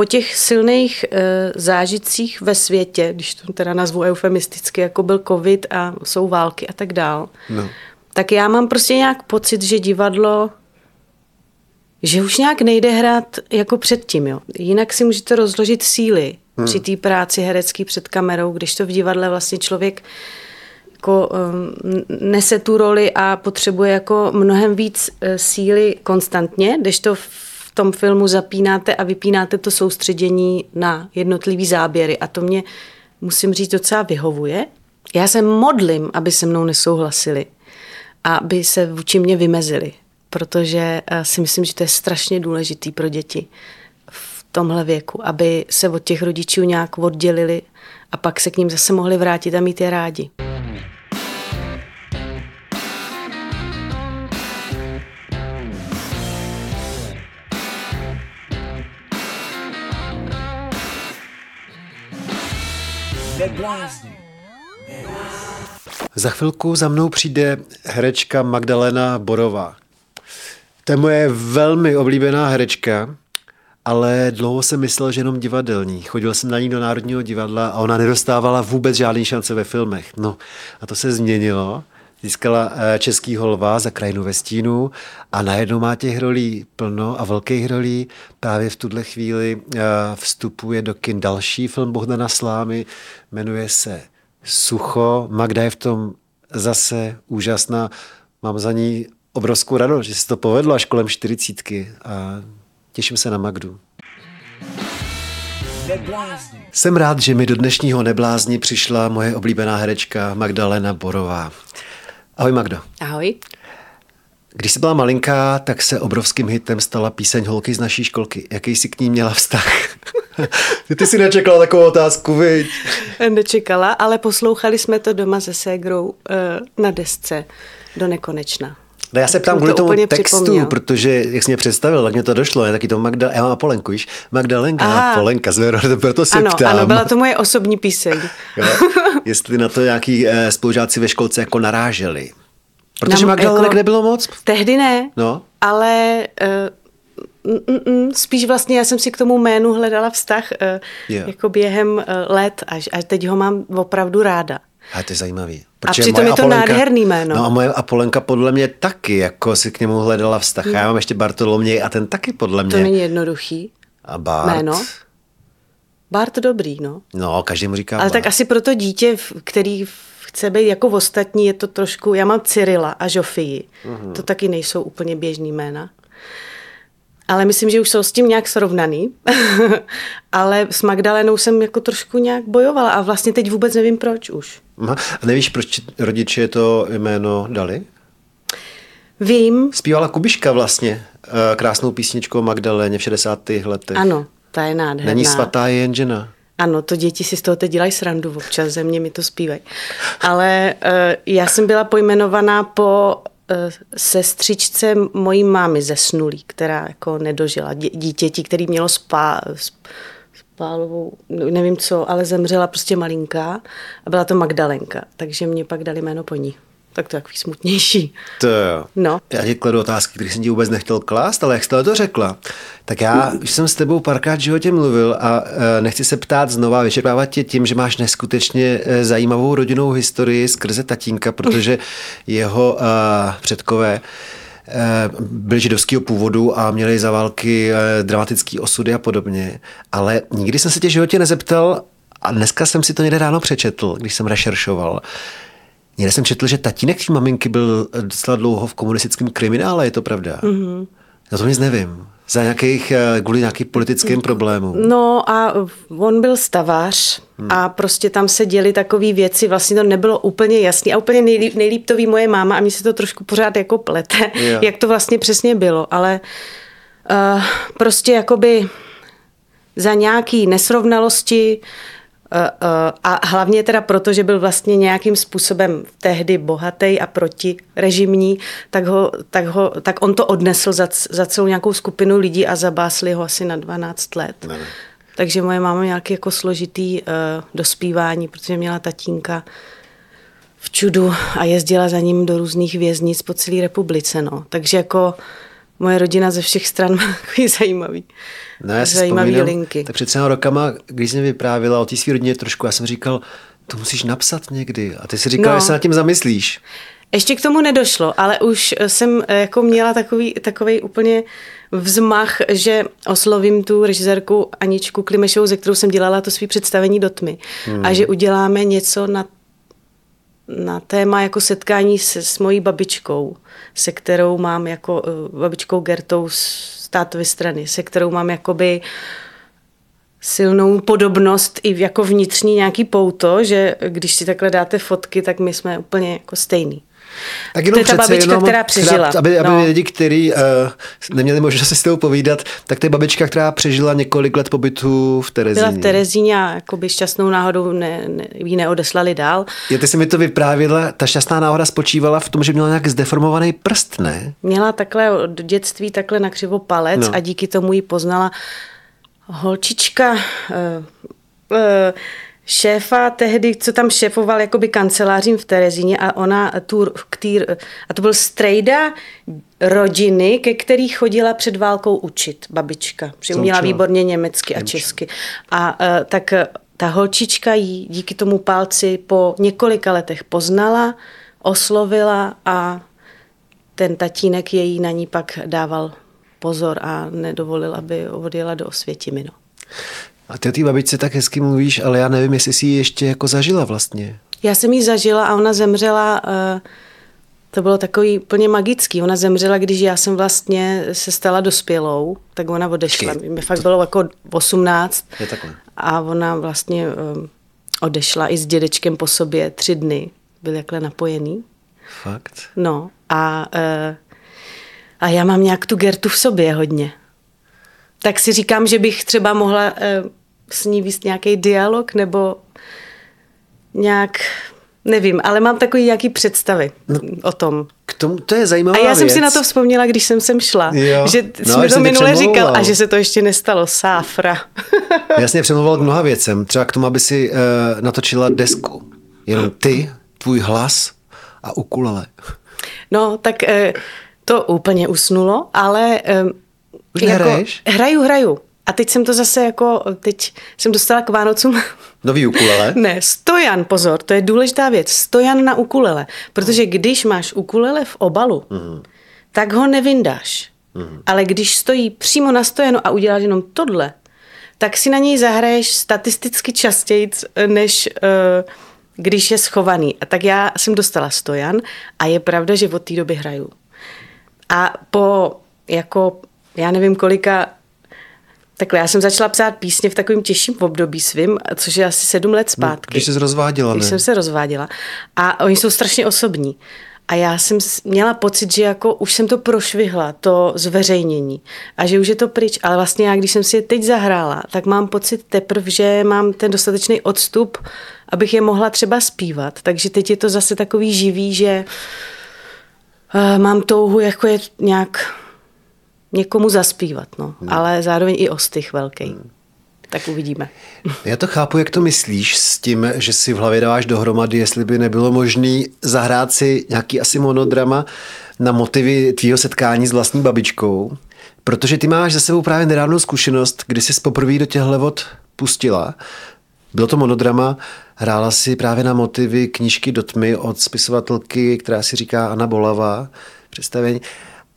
po těch silných e, zážitcích ve světě, když to teda nazvu eufemisticky, jako byl covid a jsou války a tak dál, no. tak já mám prostě nějak pocit, že divadlo že už nějak nejde hrát jako předtím. Jo. Jinak si můžete rozložit síly hmm. při té práci herecký před kamerou, když to v divadle vlastně člověk jako um, nese tu roli a potřebuje jako mnohem víc uh, síly konstantně, když to v tom filmu zapínáte a vypínáte to soustředění na jednotlivý záběry a to mě, musím říct, docela vyhovuje. Já se modlím, aby se mnou nesouhlasili, aby se vůči mě vymezili, protože uh, si myslím, že to je strašně důležitý pro děti v tomhle věku, aby se od těch rodičů nějak oddělili a pak se k ním zase mohli vrátit a mít je rádi. Za chvilku za mnou přijde herečka Magdalena Borová. To je moje velmi oblíbená herečka, ale dlouho jsem myslel, že jenom divadelní. Chodil jsem na ní do Národního divadla a ona nedostávala vůbec žádný šance ve filmech. No a to se změnilo. Získala eh, český holva za krajinu ve stínu a najednou má těch rolí plno a velkých rolí. Právě v tuhle chvíli eh, vstupuje do kin další film Bohdana Slámy, jmenuje se Sucho. Magda je v tom zase úžasná. Mám za ní obrovskou radost, že se to povedlo až kolem čtyřicítky a těším se na Magdu. Jsem rád, že mi do dnešního neblázni přišla moje oblíbená herečka Magdalena Borová. Ahoj Magdo. Ahoj. Když jsi byla malinká, tak se obrovským hitem stala píseň Holky z naší školky. Jaký jsi k ní měla vztah? Ty jsi nečekala takovou otázku, viď? Nečekala, ale poslouchali jsme to doma se ségrou uh, na desce do nekonečna. No já se ptám kvůli tomu textu, připomněl. protože jak jsi mě představil, tak mě to došlo, je taky to Magda, já mám Apolenku, víš? Magdalenka, Aha. Apolenka, proto se ano, ptám. Ano, byla to moje osobní píseň. jo? Jestli na to nějaký eh, spolužáci ve školce jako naráželi. Protože Magdalenek jako, nebylo moc? Tehdy ne, no. ale uh, mm, mm, mm, spíš vlastně já jsem si k tomu jménu hledala vztah uh, yeah. jako během uh, let až, a teď ho mám opravdu ráda. A to je zajímavý. a přitom je to Apolenka, nádherný jméno. No a moje Apolenka podle mě taky, jako si k němu hledala vztah. Hmm. Já mám ještě Bartoloměj a ten taky podle mě. To není jednoduchý. A Bart. Jméno? Bart dobrý, no. No, každý mu říká Ale Bart. tak asi pro to dítě, který chce být jako v ostatní, je to trošku, já mám Cyrila a Žofii. Mm-hmm. To taky nejsou úplně běžný jména. Ale myslím, že už jsou s tím nějak srovnaný. Ale s Magdalenou jsem jako trošku nějak bojovala a vlastně teď vůbec nevím proč už. Aha. A nevíš, proč rodiče to jméno dali? Vím. Zpívala Kubiška vlastně eh, krásnou písničku o Magdaleně v 60. letech. Ano, ta je nádherná. Není svatá, je jen žena. Ano, to děti si z toho teď dělají srandu občas, ze mě mi to zpívají. Ale uh, já jsem byla pojmenovaná po sestřičce mojí mámy zesnulý, která jako nedožila. Dítěti, který mělo spá, spálovou, nevím co, ale zemřela prostě malinká a byla to Magdalenka, takže mě pak dali jméno po ní tak to je takový smutnější. To jo. No. Já ti kladu otázky, které jsem ti vůbec nechtěl klást, ale jak jsi to řekla, tak já už jsem s tebou párkrát v životě mluvil a e, nechci se ptát znova, vyčerpávat tě tím, že máš neskutečně e, zajímavou rodinnou historii skrze tatínka, protože jeho e, předkové byli židovského původu a měli za války dramatické osudy a podobně. Ale nikdy jsem se tě v životě nezeptal a dneska jsem si to někde ráno přečetl, když jsem rešeršoval. Někde jsem četl, že tatínek té maminky byl docela dlouho v komunistickém kriminále, je to pravda? Mm-hmm. Já to nic nevím. Za nějakých, eh, kvůli nějakým politickým problémům. No a on byl stavář hmm. a prostě tam se děly takové věci, vlastně to nebylo úplně jasné a úplně nejlíp, nejlíp to ví moje máma a mi se to trošku pořád jako plete, yeah. jak to vlastně přesně bylo, ale uh, prostě jakoby za nějaký nesrovnalosti Eh, eh, a hlavně teda proto, že byl vlastně nějakým způsobem tehdy bohatý a protirežimní, tak, ho, tak, ho, tak on to odnesl za, za celou nějakou skupinu lidí a zabásli ho asi na 12 let. Ne. Takže moje máma nějaký jako složitý uh, dospívání, protože měla tatínka v čudu a jezdila za ním do různých věznic po celé republice. No. Takže jako moje rodina ze všech stran má takový zajímavý. No já zajímavý vzpomínám, linky. Tak před třema rokama, když jsem vyprávěla o té své rodině trošku, já jsem říkal, to musíš napsat někdy. A ty si říkal, No. že se nad tím zamyslíš. Ještě k tomu nedošlo, ale už jsem eh, jako měla takový, takový úplně vzmach, že oslovím tu režisérku Aničku Klimešovou, ze kterou jsem dělala to svý představení do tmy. Hmm. A že uděláme něco na, na téma jako setkání se, s mojí babičkou, se kterou mám jako eh, babičkou Gertou z tátovy strany, se kterou mám jakoby silnou podobnost i jako vnitřní nějaký pouto, že když si takhle dáte fotky, tak my jsme úplně jako stejný. Tak To je ta babička, která přežila. aby, aby No. lidi, kteří uh, neměli možnost si s tou povídat, tak to je babička, která přežila několik let pobytu v Terezíně. Byla v Terezíně a jakoby šťastnou náhodou ne, ne, ji neodeslali dál. Je, ty jsi mi to vyprávěla, ta šťastná náhoda spočívala v tom, že měla nějak zdeformovaný prst, ne? Měla takhle od dětství takhle na křivo palec No. a díky tomu ji poznala holčička eh, eh, šéfa tehdy, co tam šéfoval jakoby kancelářím v Terezíně a ona tu, k tý, a to byl strejda rodiny, ke který chodila před válkou učit babička, že uměla výborně německy a česky. A eh, tak eh, ta holčička jí díky tomu palci po několika letech poznala, oslovila a ten tatínek její na ní pak dával pozor a nedovolil, aby odjela do Osvětimi. A ty o té babičce tak hezky mluvíš, ale já nevím, jestli jsi ji ještě jako zažila vlastně. Já jsem ji zažila a ona zemřela, eh, to bylo takový úplně magický. Ona zemřela, když já jsem vlastně se stala dospělou, tak ona odešla. Počkej. Mi fakt bylo jako 18 Je takhle. a ona vlastně eh, odešla i s dědečkem po sobě tři dny. Byl jakhle napojený. Fakt. No a, eh, a já mám nějak tu Gertu v sobě hodně. Tak si říkám, že bych třeba mohla s ní víc nějaký dialog nebo nějak, nevím, ale mám takový nějaký představy o tom. K tomu, to je zajímavá A já jsem věc. si na to vzpomněla, když jsem sem šla, Jo. že No, jsi mi to jsem minule říkal a že se to ještě nestalo. Sáfra. Jasně přemlouval k mnoha věcem. Třeba k tomu, aby si uh, natočila desku. Jenom ty, tvůj hlas a ukulele. No, tak eh, to úplně usnulo, ale eh, Už nehraješ? hraju, hraju. A teď jsem to zase jako, teď jsem dostala k Vánocům Nový ukulele? Ne, stojan, pozor, to je důležitá věc. Stojan na ukulele. Protože když máš ukulele v obalu, mm. tak ho nevyndáš. Mm. Ale když stojí přímo na stojanu a uděláš jenom tohle, tak si na něj zahraješ statisticky častěji, než uh, když je schovaný. A tak já jsem dostala stojan a je pravda, že od té doby hraju. A po jako, já nevím kolika Takhle, já jsem začala psát písně v takovém těžším období svým, což je asi sedm let zpátky. Když jsi rozváděla, Když ne? jsem se rozváděla. A oni jsou strašně osobní. A já jsem měla pocit, že jako už jsem to prošvihla, to zveřejnění. A že už je to pryč. Ale vlastně já, když jsem si je teď zahrála, tak mám pocit teprve, že mám ten dostatečný odstup, abych je mohla třeba zpívat. Takže teď je to zase takový živý, že uh, mám touhu jako je nějak někomu zaspívat. No. Hmm. Ale zároveň i ostych velký. Hmm. Tak uvidíme. Já to chápu, jak to myslíš s tím, že si v hlavě dáváš dohromady, jestli by nebylo možné zahrát si nějaký asi monodrama na motivy tvýho setkání s vlastní babičkou, protože ty máš za sebou právě nedávnou zkušenost, kdy jsi poprvé do těchto vod pustila. Bylo to monodrama, hrála si právě na motivy knížky do tmy od spisovatelky, která si říká Anna Bolavá, představení.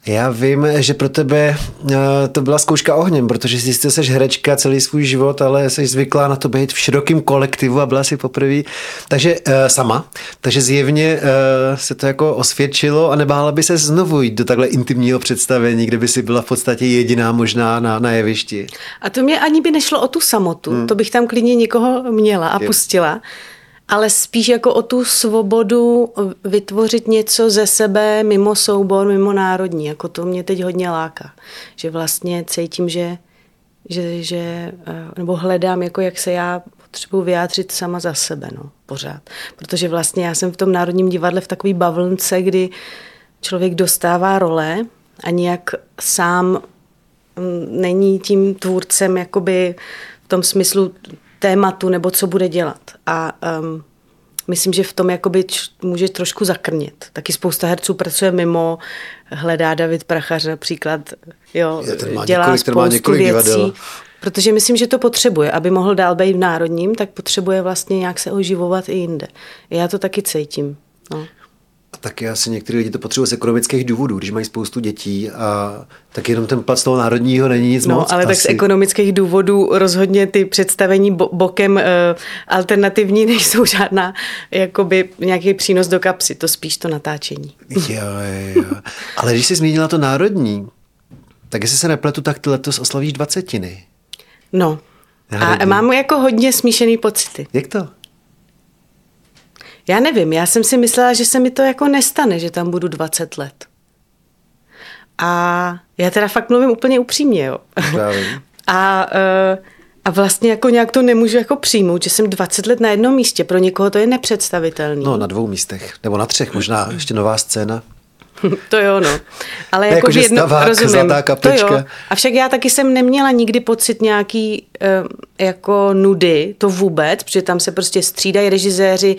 Já vím, že pro tebe eh, to byla zkouška ohněm, protože jsi jsi seš herečka celý svůj život, ale jsi zvyklá na to být v širokém kolektivu a byla si poprvé. Takže eh, sama. Takže zjevně eh, se to jako osvědčilo a nebála by se znovu jít do takhle intimního představení, kde by si byla v podstatě jediná možná na, na jevišti. A to mě ani by nešlo o tu samotu, hmm. to bych tam klidně někoho měla a Je. pustila, ale spíš jako o tu svobodu vytvořit něco ze sebe mimo soubor, mimo národní, jako to mě teď hodně láká, že vlastně cítím, že, že, že eh, nebo hledám, jako jak se já potřebuji vyjádřit sama za sebe, no, pořád. Protože vlastně já jsem v tom Národním divadle v takové bavlnce, kdy člověk dostává role a nějak sám mm, není tím tvůrcem jakoby v tom smyslu tématu nebo co bude dělat. A um, myslím, že v tom jakoby č- může trošku zakrnit. Taky spousta herců pracuje mimo, hledá David Prachař například, jo, má dělá několik- ten má spoustu několik věcí. divadel. Protože myslím, že to potřebuje. Aby mohl dál být v Národním, tak potřebuje vlastně nějak se oživovat i jinde. Já to taky cítím. No. A taky asi některý lidi to potřebují z ekonomických důvodů, když mají spoustu dětí a tak jenom ten plat z toho národního není nic No, moc. ale tak z asi. ekonomických důvodů rozhodně ty představení bo- bokem e, alternativní nejsou žádná jakoby nějaký přínos do kapsy, to spíš to natáčení. Jo, jo. Ale když jsi zmínila to národní, tak jestli se nepletu, tak ty letos oslavíš dvacetiny. No. A Národní. mám jako hodně smíšený pocity. Jak to? Já nevím, já jsem si myslela, že se mi to jako nestane, že tam budu 20 let. A já teda fakt mluvím úplně upřímně, jo. A, eh, a vlastně jako nějak to nemůžu jako přijmout, že jsem 20 let na jednom místě. Pro někoho to je nepředstavitelný. No, na dvou místech. Nebo na třech, možná ještě nová scéna. To jo, no. Ale Jako, jako, že jedno, stavák, rozumím. zlatá. To jo. Avšak já taky jsem neměla nikdy pocit nějaký eh, jako nudy, to vůbec, protože tam se prostě střídají režiséři,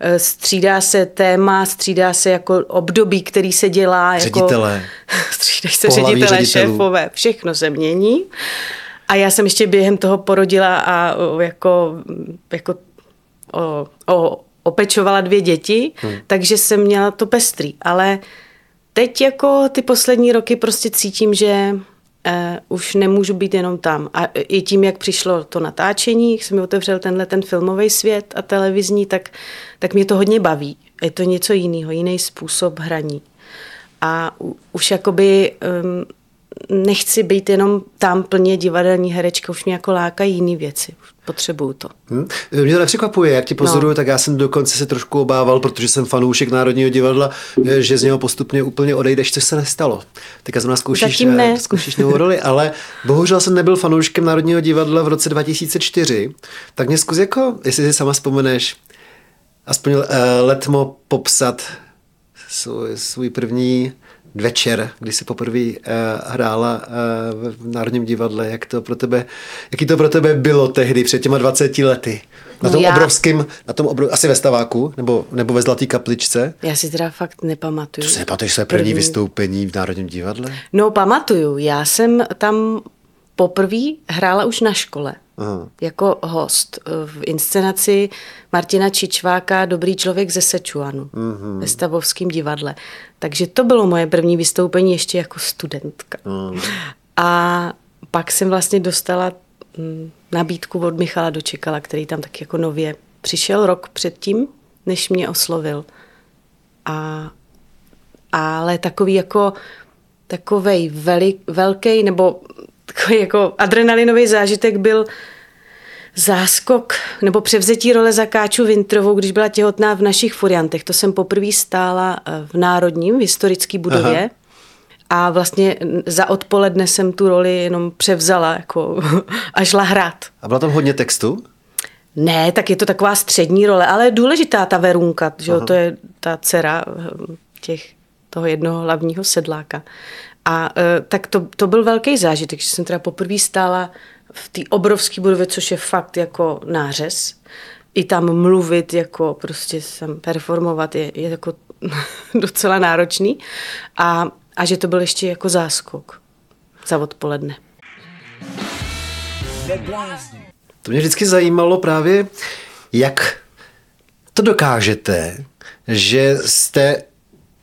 eh, střídá se téma, střídá se jako období, který se dělá. Ředitelé. Jako, střídají se ředitelé, ředitelů. šéfové, všechno se mění. A já jsem ještě během toho porodila a jako, jako o, o, opečovala dvě děti, hmm. takže jsem měla to pestrý. Ale teď jako ty poslední roky prostě cítím, že eh, už nemůžu být jenom tam. A i tím, jak přišlo to natáčení, jak se mi otevřel tenhle ten filmový svět a televizní, tak, tak mě to hodně baví. Je to něco jiného, jiný způsob hraní. A u, už jakoby um, nechci být jenom tam plně divadelní herečka, už mě jako lákají jiné věci. Potřebuju to. Hm? Mě to nepřekvapuje, jak tě pozoruju, no. tak já jsem dokonce se trošku obával, protože jsem fanoušek Národního divadla, eh, že z něho postupně úplně odejdeš, což se nestalo. Teďka zrovna zkoušíš, Zatím ne. eh, zkoušíš novou roli, ale bohužel jsem nebyl fanouškem Národního divadla v roce 2004, tak mě zkus jako, jestli si sama vzpomeneš, aspoň uh, letmo popsat svůj, svůj první večer, kdy jsi poprvé uh, hrála uh, v Národním divadle, jak to pro tebe, jaký to pro tebe bylo tehdy před těma 20 lety? Na No tom já- obrovským, na tom obrov, asi ve Staváku, nebo, nebo ve Zlatý kapličce? Já si teda fakt nepamatuju. To si nepamatuješ své první vystoupení v Národním divadle? No, pamatuju. Já jsem tam poprvé hrála už na škole. Aha. Jako host eh, v inscenaci Martina Čičváka Dobrý člověk ze Sečuanu mm-hmm. ve Stavovském divadle. Takže to bylo moje první vystoupení ještě jako studentka. Mm. A pak jsem vlastně dostala mm, nabídku od Michala Dočekala, který tam tak jako nově přišel rok předtím, než mě oslovil. A ale takový jako takovej velik, velký nebo takový jako adrenalinový zážitek byl záskok nebo převzetí role za Káču Vintrovou, když byla těhotná v našich furiantech. To jsem poprvé stála eh, v Národním, v historické budově. Aha. A vlastně za odpoledne jsem tu roli jenom převzala jako, a šla hrát. A bylo tam hodně textu? Ne, tak je to taková střední role, ale důležitá ta Verunka, že jo, to je ta dcera eh, těch, toho jednoho hlavního sedláka. A eh, tak to, to byl velký zážitek, že jsem teda poprvé stála v té obrovské budově, což je fakt jako nářez. I tam mluvit, jako prostě sem performovat je, je jako docela náročný. A, a že to byl ještě jako záskok za odpoledne. To mě vždycky zajímalo právě, jak to dokážete, že jste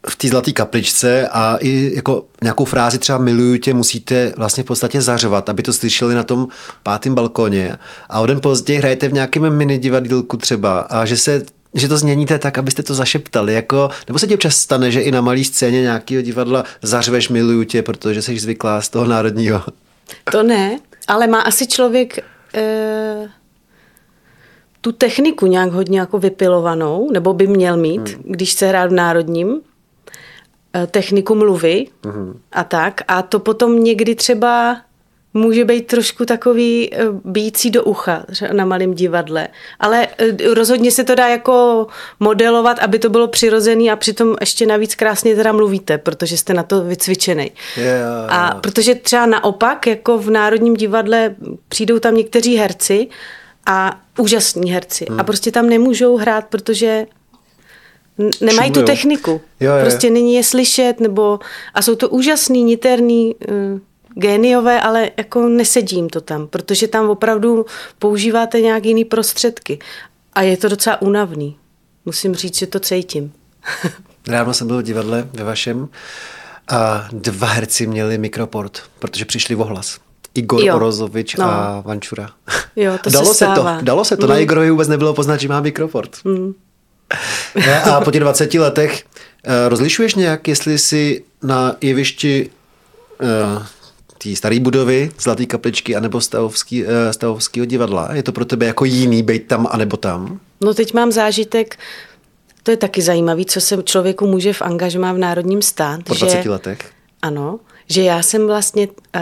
v té zlaté kapličce a i jako nějakou frázi třeba miluju tě musíte vlastně v podstatě zařvat, aby to slyšeli na tom pátém balkoně a o den později hrajete v nějakém mini divadílku třeba a že se že to změníte tak, abyste to zašeptali, jako, nebo se ti občas stane, že i na malé scéně nějakého divadla zařveš miluju tě, protože jsi zvyklá z toho národního. To ne, ale má asi člověk e, tu techniku nějak hodně jako vypilovanou, nebo by měl mít, hmm. když se hrát v Národním, techniku mluvy hmm. a tak. A to potom někdy třeba může být trošku takový e, bíjící do ucha na malém divadle. Ale e, rozhodně se to dá jako modelovat, aby to bylo přirozený a přitom ještě navíc krásně teda mluvíte, protože jste na to vycvičený. Yeah. A protože třeba naopak, jako v Národním divadle přijdou tam někteří herci a úžasní herci. Hmm. A prostě tam nemůžou hrát, protože nemají tu techniku. Jo, jo. Prostě není je slyšet, nebo a jsou to úžasný, niterný uh, géniové, ale jako nesedím to tam, protože tam opravdu používáte nějak jiný prostředky. A je to docela únavný. Musím říct, že to cítím. Dávno jsem byl v divadle ve vašem a dva herci měli mikroport, protože přišli o hlas. Igor jo. Orozovič no. a Vančura. Jo, to dalo se, se to, dalo se to. Mm. Na Igorovi vůbec nebylo poznat, že má mikroport. Mm. Ne, a po těch 20 letech uh, rozlišuješ nějak, jestli si na jevišti uh, té staré budovy, Zlatý kapličky, anebo stavovský, uh, stavovského divadla? Je to pro tebe jako jiný být tam, anebo tam? No teď mám zážitek, to je taky zajímavé, co se člověku může v angažmá v Národním stát. Po 20 že, letech? Ano, že já jsem vlastně uh,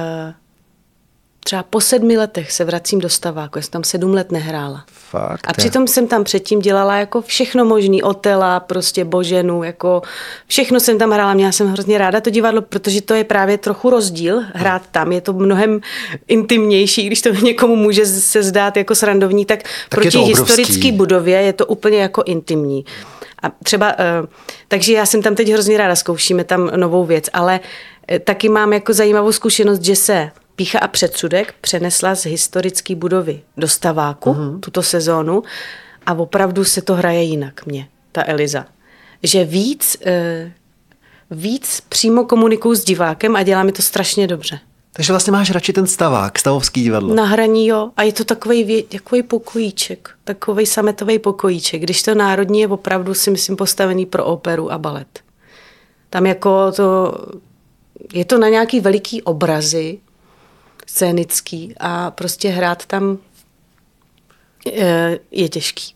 třeba po sedmi letech se vracím do staváku, já jsem tam sedm let nehrála. Fakt, a přitom jsem tam předtím dělala jako všechno možný, Otela, prostě Boženu, jako všechno jsem tam hrála, měla jsem hrozně ráda to divadlo, protože to je právě trochu rozdíl, hrát tam, je to mnohem intimnější, když to někomu může se zdát jako srandovní, tak, tak proti historické budově je to úplně jako intimní. A třeba, eh, takže já jsem tam teď hrozně ráda, zkoušíme tam novou věc, ale eh, taky mám jako zajímavou zkušenost, že se Pícha a předsudek přenesla z historické budovy do Staváku uh-huh. tuto sezónu a opravdu se to hraje jinak mě, ta Eliza. Že víc, eh, víc přímo komunikuju s divákem a dělá mi to strašně dobře. Takže vlastně máš radši ten stavák, stavovský divadlo. Na hraní jo. A je to takový, takový pokojíček, takový sametový pokojíček. Když to národní je opravdu si myslím postavený pro operu a balet. Tam jako to, je to na nějaký veliký obrazy, scénický a prostě hrát tam je, je těžký.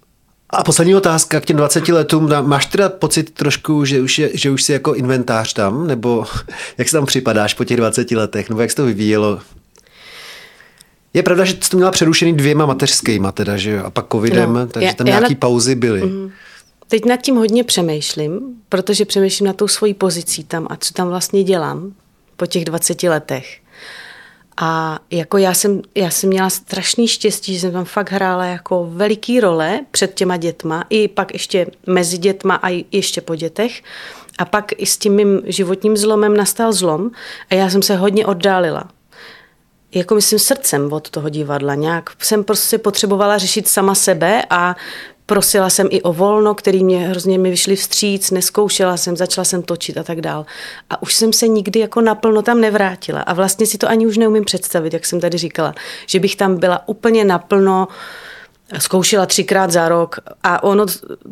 A poslední otázka k těm 20 letům. Máš teda pocit trošku, že už, je, že už jsi jako inventář tam? Nebo jak se tam připadáš po těch 20 letech? Nebo jak se to vyvíjelo? Je pravda, že jsi to měla přerušený dvěma mateřskýma teda, že A pak covidem, no, takže tam nějaký na... pauzy byly. Mm, teď nad tím hodně přemýšlím, protože přemýšlím na tou svojí pozicí tam a co tam vlastně dělám po těch 20 letech. A jako já jsem, já jsem měla strašný štěstí, že jsem tam fakt hrála jako veliký role před těma dětma, i pak ještě mezi dětma a ještě po dětech. A pak i s tím mým životním zlomem nastal zlom a já jsem se hodně oddálila. Jako myslím srdcem od toho divadla. Nějak jsem prostě potřebovala řešit sama sebe a Prosila jsem i o volno, který mě hrozně mi vyšli vstříc, neskoušela jsem, začala jsem točit a tak dál. A už jsem se nikdy jako naplno tam nevrátila. A vlastně si to ani už neumím představit, jak jsem tady říkala, že bych tam byla úplně naplno, zkoušela třikrát za rok a ono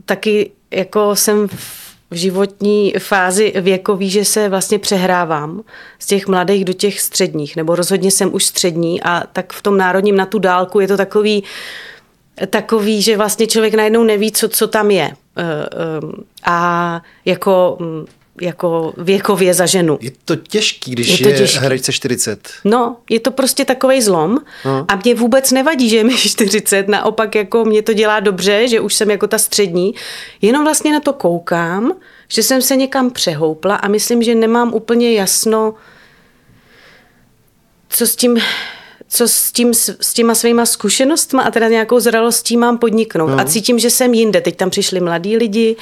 taky jako jsem v životní fázi věkový, že se vlastně přehrávám z těch mladých do těch středních, nebo rozhodně jsem už střední a tak v tom národním na tu dálku je to takový, takový, že vlastně člověk najednou neví, co, co tam je. Eh, eh, a jako mm, jako věkově za ženu. Je to těžký, když je, to je herečce 40. No, je to prostě takový zlom no. a mě vůbec nevadí, že je mi 40, naopak jako mě to dělá dobře, že už jsem jako ta střední, jenom vlastně na to koukám, že jsem se někam přehoupla a myslím, že nemám úplně jasno, co s tím co s, tím, s těma svýma zkušenostmi a teda nějakou zralostí mám podniknout. No. A cítím, že jsem jinde. Teď tam přišli mladí lidi,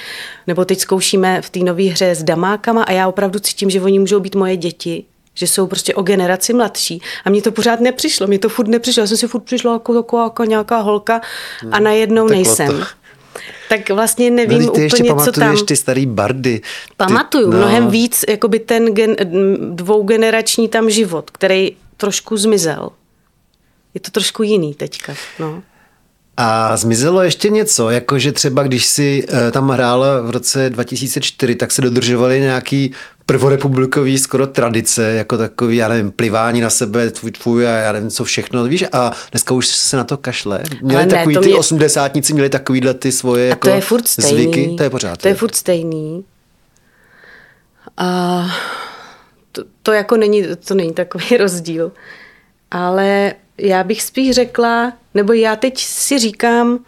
nebo teď zkoušíme v té nové hře s damákama a já opravdu cítím, že oni můžou být moje děti, že jsou prostě o generaci mladší. A mně to pořád nepřišlo, mně to furt nepřišlo. Já jsem si furt přišla jako, jako, jako nějaká holka a hmm. najednou tak nejsem. Tak vlastně nevím no, ty úplně, co tam. ty starý bardy. Pamatuju, no. mnohem víc, jakoby ten gen, dvougenerační tam život, který trošku zmizel je to trošku jiný teďka. No. A zmizelo ještě něco, jakože třeba když si uh, tam hrála v roce 2004, tak se dodržovaly nějaký prvorepublikový skoro tradice, jako takový, já nevím, plivání na sebe, tvůj, tvůj a já nevím, co všechno, víš, a dneska už se na to kašle. Měli ne, takový, ty mě... osmdesátníci měli takovýhle ty svoje a jako to je furt stejný. zvyky, to je pořád. To je furt stejný. A to, to jako není, to není takový rozdíl. Ale já bych spíš řekla, nebo já teď si říkám,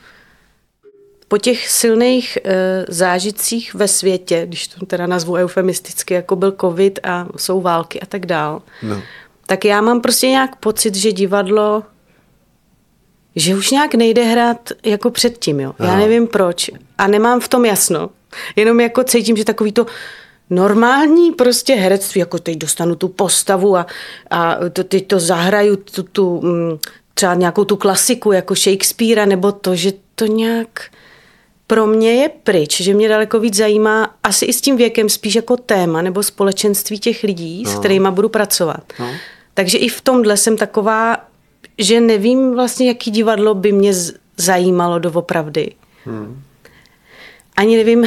po těch silných e, zážitcích ve světě, když to teda nazvu eufemisticky, jako byl covid a jsou války a tak dál, no. tak já mám prostě nějak pocit, že divadlo že už nějak nejde hrát jako předtím, jo. Já nevím proč a nemám v tom jasno. Jenom jako cítím, že takový to normální prostě herectví, jako teď dostanu tu postavu a, a to, teď to zahraju tu, tu, mm, třeba nějakou tu klasiku jako Shakespearea, nebo to, že to nějak pro mě je pryč, že mě daleko víc zajímá asi i s tím věkem spíš jako téma nebo společenství těch lidí, no. s kterými budu pracovat. No. Takže i v tomhle jsem taková, že nevím vlastně, jaký divadlo by mě zajímalo doopravdy. Hmm. Ani nevím,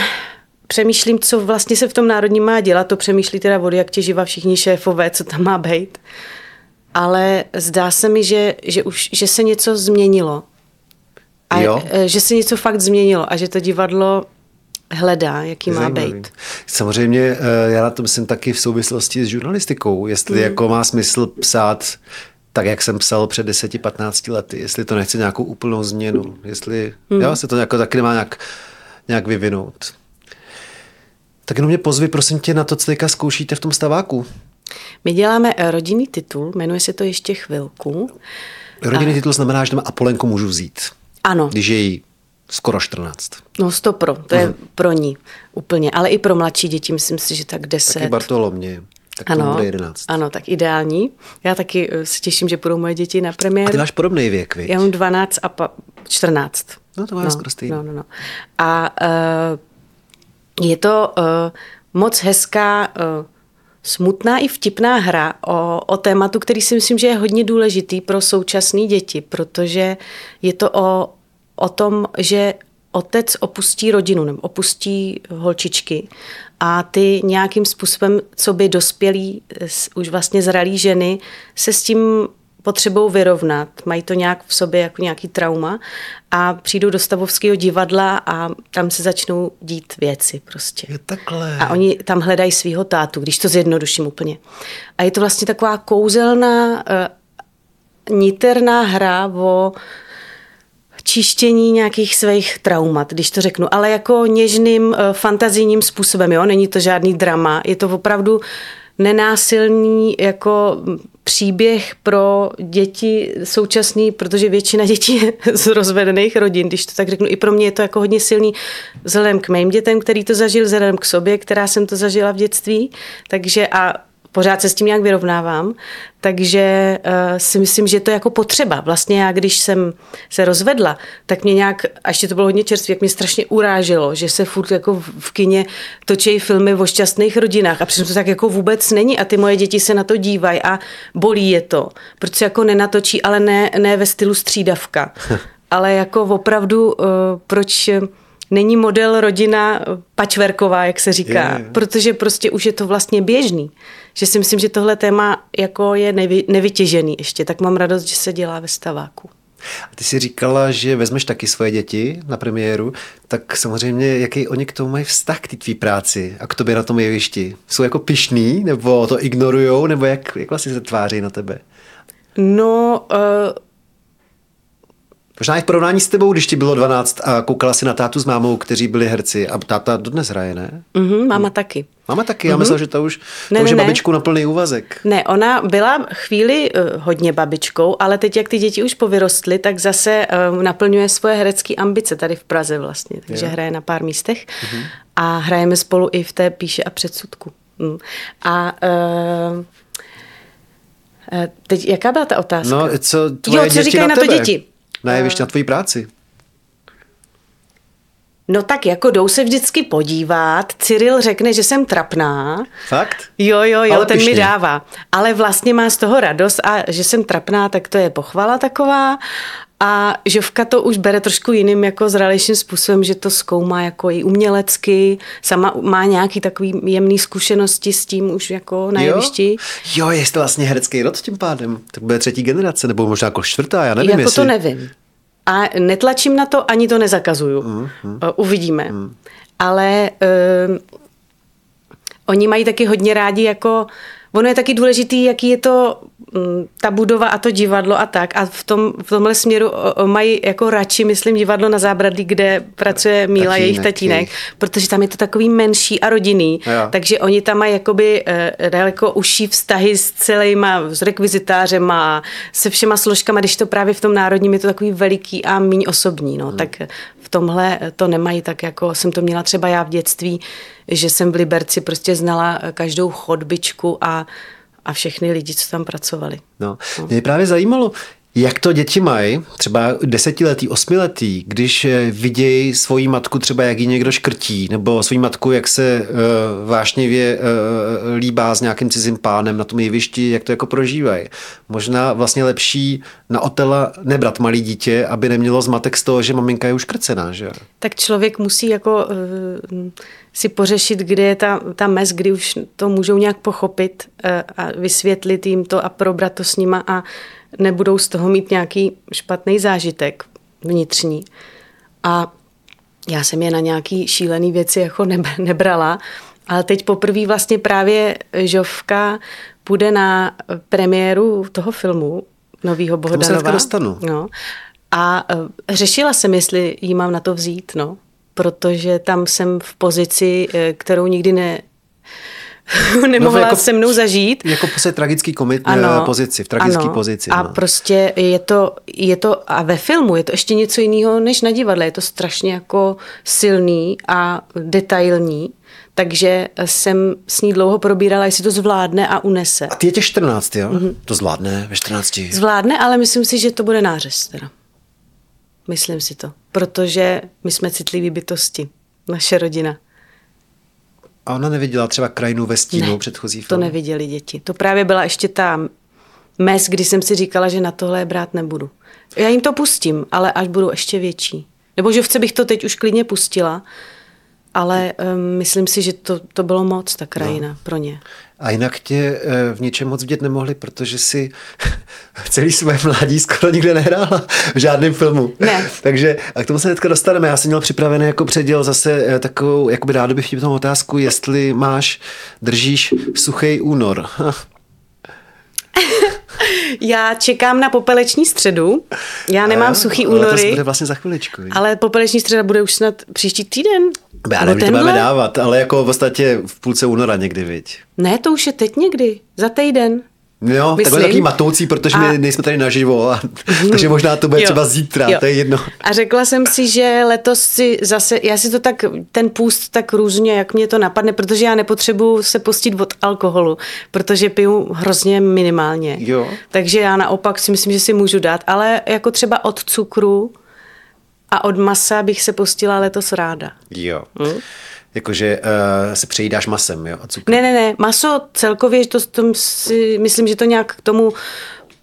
přemýšlím, co vlastně se v tom národním má dělat, to přemýšlí teda vody, jak těživa všichni šéfové, co tam má být. Ale zdá se mi, že, že už že se něco změnilo. A jo? E, že se něco fakt změnilo a že to divadlo hledá, jaký má být. Samozřejmě e, já na to myslím taky v souvislosti s žurnalistikou, jestli mm. jako má smysl psát tak, jak jsem psal před 10-15 lety, jestli to nechce nějakou úplnou změnu, jestli mm. jo, se to jako taky nemá nějak, nějak vyvinout. Tak jenom mě pozvi, prosím tě, na to, co teďka zkoušíte v tom staváku. My děláme eh, rodinný titul, jmenuje se to ještě chvilku. Rodinný a... titul znamená, že tam Apolenku můžu vzít. Ano. Když je jí skoro 14. No 100 pro, to je mhm. pro ní úplně, ale i pro mladší děti, myslím si, že tak 10. Taky Bartolomě. Tak ano, bude 11. ano, tak ideální. Já taky eh, se těším, že budou moje děti na premiéru. A ty máš podobný věk, viď? Já mám 12 a pa, 14. No to máš no, skoro stejný. No, no, no. A uh, je to uh, moc hezká uh, smutná i vtipná hra o, o tématu, který si myslím, že je hodně důležitý pro současné děti, protože je to o, o tom, že otec opustí rodinu nebo opustí holčičky a ty nějakým způsobem, co by dospělí, už vlastně zralí ženy, se s tím potřebou vyrovnat, mají to nějak v sobě jako nějaký trauma a přijdou do stavovského divadla a tam se začnou dít věci prostě. Je takhle. A oni tam hledají svého tátu, když to zjednoduším úplně. A je to vlastně taková kouzelná, uh, niterná hra o čištění nějakých svých traumat, když to řeknu, ale jako něžným, uh, fantazijním způsobem, jo, není to žádný drama, je to opravdu nenásilný jako příběh pro děti současný, protože většina dětí je z rozvedených rodin, když to tak řeknu. I pro mě je to jako hodně silný vzhledem k mým dětem, který to zažil, vzhledem k sobě, která jsem to zažila v dětství. Takže a pořád se s tím nějak vyrovnávám, takže uh, si myslím, že to je jako potřeba. Vlastně já, když jsem se rozvedla, tak mě nějak, a ještě to bylo hodně čerstvé, jak mě strašně uráželo, že se furt jako v kině točí filmy o šťastných rodinách a přitom to tak jako vůbec není a ty moje děti se na to dívají a bolí je to. Proč se jako nenatočí, ale ne, ne ve stylu střídavka. ale jako opravdu, uh, proč není model rodina pačverková, jak se říká, je, je. protože prostě už je to vlastně běžný. Že si myslím, že tohle téma jako je nevy, nevytěžený ještě, tak mám radost, že se dělá ve staváku. A ty si říkala, že vezmeš taky svoje děti na premiéru, tak samozřejmě, jaký oni k tomu mají vztah k té tvý práci a k tobě na tom jevišti? Jsou jako pišný, nebo to ignorujou, nebo jak, jak vlastně se tváří na tebe? No, uh Možná i v porovnání s tebou, když ti bylo 12 a koukala si na tátu s mámou, kteří byli herci a táta dodnes hraje, ne? Mm-hmm, máma taky. Máma taky, mm-hmm. já myslel, že to už, ne, už ne, je babičkou na plný úvazek. Ne, ona byla chvíli uh, hodně babičkou, ale teď, jak ty děti už povyrostly, tak zase uh, naplňuje svoje herecké ambice tady v Praze vlastně, takže je. hraje na pár místech mm-hmm. a hrajeme spolu i v té píše a předsudku. Mm. A uh, teď, jaká byla ta otázka? No, co tvoje jo, co děti říkají na, na to děti? Ne, ještě na tvoji práci. No tak jako jdou se vždycky podívat. Cyril řekne, že jsem trapná. Fakt? Jo, jo, jo, Ale ten pišně. mi dává. Ale vlastně má z toho radost a že jsem trapná, tak to je pochvala taková. A Žovka to už bere trošku jiným jako zralejším způsobem, že to zkoumá jako i umělecky, sama má nějaký takový jemný zkušenosti s tím už jako na jevišti. Jo, je to vlastně herecký rod tím pádem. To bude třetí generace, nebo možná jako čtvrtá, já nevím, Jako jestli... to nevím. A netlačím na to, ani to nezakazuju. Mm, mm. Uvidíme. Mm. Ale uh, oni mají taky hodně rádi jako... Ono je taky důležitý, jaký je to ta budova a to divadlo a tak. A v, tom, v tomhle směru mají jako radši, myslím, divadlo na zábradlí, kde pracuje Míla, tatínek, jejich tatínek, protože tam je to takový menší a rodinný. Jo. Takže oni tam mají jakoby eh, daleko užší vztahy s celýma, s rekvizitářem a se všema složkama, když to právě v tom národním je to takový veliký a míň osobní. No. Hmm. Tak v tomhle to nemají tak, jako jsem to měla třeba já v dětství, že jsem v Liberci prostě znala každou chodbičku a a všechny lidi, co tam pracovali. No, no. mě právě zajímalo, jak to děti mají, třeba desetiletý, osmiletý, když eh, vidějí svoji matku třeba, jak ji někdo škrtí, nebo svoji matku, jak se uh, vášnivě uh, líbá s nějakým cizím pánem na tom jevišti, jak to jako prožívají. Možná vlastně lepší na otela nebrat malý dítě, aby nemělo zmatek z toho, že maminka je už krcená, že? Tak člověk musí jako uh, si pořešit, kde je ta, ta mez, kdy už to můžou nějak pochopit uh, a vysvětlit jim to a probrat to s nima a nebudou z toho mít nějaký špatný zážitek vnitřní. A já jsem je na nějaký šílený věci jako nebrala, ale teď poprvé vlastně právě Žovka půjde na premiéru toho filmu novýho Bohdanova. dostanu. No. A e, řešila jsem, jestli jí mám na to vzít, no. Protože tam jsem v pozici, e, kterou nikdy ne, nemohla no, jako, se mnou zažít. Jako se tragický komit ano, pozici, v tragické pozici. A no. prostě je to, je to, a ve filmu je to ještě něco jiného než na divadle. Je to strašně jako silný a detailní. Takže jsem s ní dlouho probírala, jestli to zvládne a unese. A ty je tě 14, jo? Mm-hmm. To zvládne ve 14. Zvládne, ale myslím si, že to bude nářez teda. Myslím si to. Protože my jsme citliví bytosti. Naše rodina. A ona neviděla třeba krajinu ve stínu ne, předchozí film? to neviděli děti. To právě byla ještě ta mes, kdy jsem si říkala, že na tohle brát nebudu. Já jim to pustím, ale až budou ještě větší. Nebo že vce bych to teď už klidně pustila, ale um, myslím si, že to, to bylo moc, ta krajina no. pro ně. A jinak tě eh, v něčem moc vidět nemohli, protože si celý své mládí skoro nikde nehrála v žádném filmu. Ne. Takže a k tomu se teďka dostaneme. Já jsem měl připravený jako předěl zase eh, takovou, jakoby rád bych tomu otázku, jestli máš, držíš suchý únor. Já čekám na popeleční středu. Já nemám a, suchý únory. to bude vlastně za chviličku. Ale popeleční středa bude už snad příští týden. Já nevím, to budeme dávat, ale jako v podstatě v půlce února někdy, viď? Ne, to už je teď někdy, za týden. Jo, Myslím. takhle takový matoucí, protože a... my nejsme tady naživo, a, takže možná to bude jo. třeba zítra, jo. to je jedno. A řekla jsem si, že letos si zase, já si to tak, ten půst tak různě, jak mě to napadne, protože já nepotřebuju se pustit od alkoholu, protože piju hrozně minimálně. Jo. Takže já naopak si myslím, že si můžu dát, ale jako třeba od cukru a od masa bych se pustila letos ráda. Jo. Hm? Jakože uh, se přejídáš masem, jo? A cukr. Ne, ne, ne. Maso celkově, to, to si, myslím, že to nějak k tomu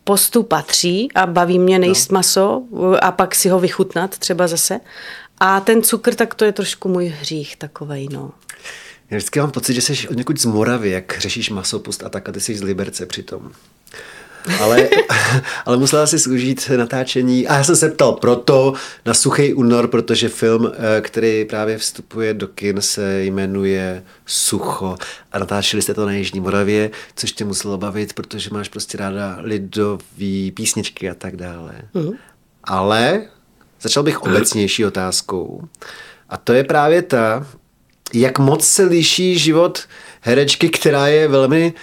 postu patří a baví mě nejíst no. maso a pak si ho vychutnat třeba zase. A ten cukr, tak to je trošku můj hřích takovej, no. Já vždycky mám pocit, že jsi od někud z Moravy, jak řešíš masopust a tak a ty jsi z Liberce přitom ale, ale musela si zúžít natáčení. A já jsem se ptal proto na Suchý únor, protože film, eh, který právě vstupuje do kin, se jmenuje Sucho. A natáčeli jste to na Jižní Moravě, což tě muselo bavit, protože máš prostě ráda lidový písničky a tak dále. Mm. Ale začal bych obecnější otázkou. A to je právě ta, jak moc se liší život herečky, která je velmi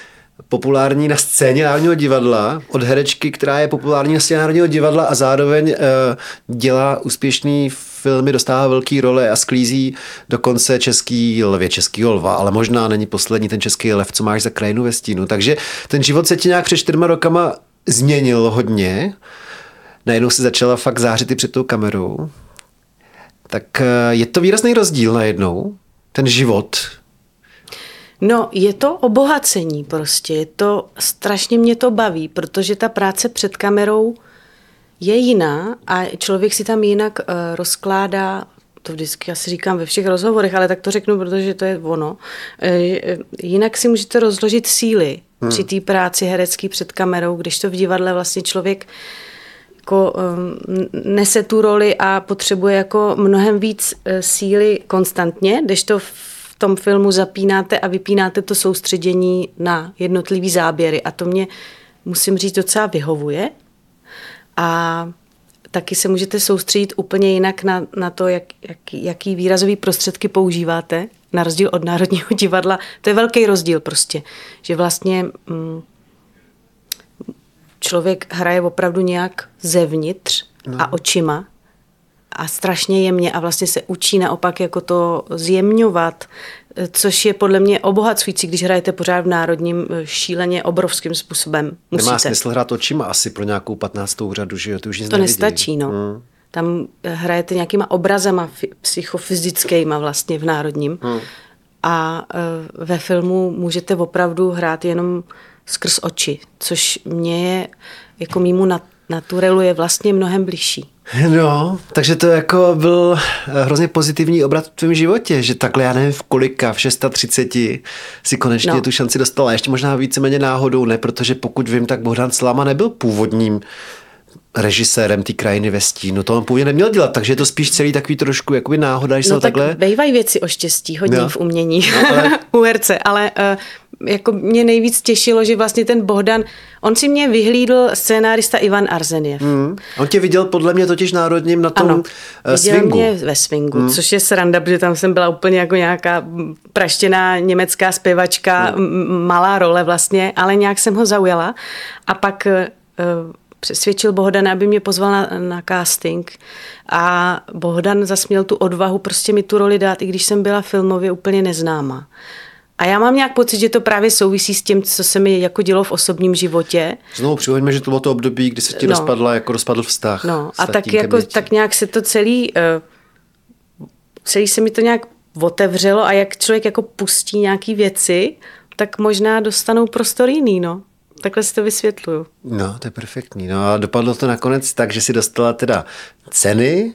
populární na scéně Národního divadla, od herečky, která je populární na scéně Národního divadla a zároveň uh, dělá úspěšný filmy, dostává velký role a sklízí dokonce český lvě, český lva, ale možná není poslední ten český lev, co máš za krajinu ve stínu. Takže ten život se ti nějak před čtyřma rokama změnil hodně. Najednou si začala fakt zářit i před tou kamerou. Tak uh, je to výrazný rozdíl najednou, ten život No, je to obohacení prostě, je to, strašně mě to baví, protože ta práce před kamerou je jiná a člověk si tam jinak uh, rozkládá to vždycky asi říkám ve všech rozhovorech, ale tak to řeknu, protože to je ono. E, jinak si můžete rozložit síly hmm. při té práci herecký před kamerou, když to v divadle vlastně člověk jako um, nese tu roli a potřebuje jako mnohem víc uh, síly konstantně, když to v tom filmu zapínáte a vypínáte to soustředění na jednotlivý záběry a to mě musím říct, docela vyhovuje. A taky se můžete soustředit úplně jinak na, na to, jak, jak, jaký výrazový prostředky používáte, na rozdíl od Národního divadla. To je velký rozdíl prostě, že vlastně mm, člověk hraje opravdu nějak zevnitř no. a očima a strašně jemně a vlastně se učí naopak jako to zjemňovat, což je podle mě obohacující, když hrajete pořád v národním eh, šíleně obrovským způsobem. Musíte. Nemá smysl hrát očima asi pro nějakou 15. řadu, že to už nic To nevidí. nestačí, no. Hmm. Tam eh, hrajete nějakýma obrazama psychofyzickýma vlastně v národním. Hmm. A eh, ve filmu můžete opravdu hrát jenom skrz oči, což mě je jako mýmu naturelu je vlastně mnohem blížší. No, takže to jako byl eh, hrozně pozitivní obrat v tvém životě, že takhle, já nevím v kolika, v 630 si konečně no. tu šanci dostala. Ještě možná víceméně náhodou, ne, protože pokud vím, tak Bohdan Slama nebyl původním režisérem té krajiny ve stínu. To on původně neměl dělat, takže je to spíš celý takový trošku jakoby náhoda, že no, tak takhle... Bývají věci o štěstí hodně no. v umění, no, ale... u herce, ale uh, jako mě nejvíc těšilo, že vlastně ten Bohdan, on si mě vyhlídl scénárista Ivan Arzeniev. Mm. On tě viděl podle mě totiž národním na tom ano, uh, swingu. mě ve swingu, mm. což je sranda, protože tam jsem byla úplně jako nějaká praštěná německá zpěvačka, mm. malá role vlastně, ale nějak jsem ho zaujala. A pak uh, přesvědčil Bohdana, aby mě pozval na, na casting a Bohdan zasměl tu odvahu prostě mi tu roli dát, i když jsem byla filmově úplně neznámá. A já mám nějak pocit, že to právě souvisí s tím, co se mi jako dělo v osobním životě. Znovu přihoďme, že to bylo to období, kdy se ti no. rozpadla, jako rozpadl vztah. No a tak, jako, tak nějak se to celý, uh, celý se mi to nějak otevřelo a jak člověk jako pustí nějaký věci, tak možná dostanou prostor jiný, no. Takhle si to vysvětluju. No, to je perfektní. No a dopadlo to nakonec tak, že si dostala teda ceny,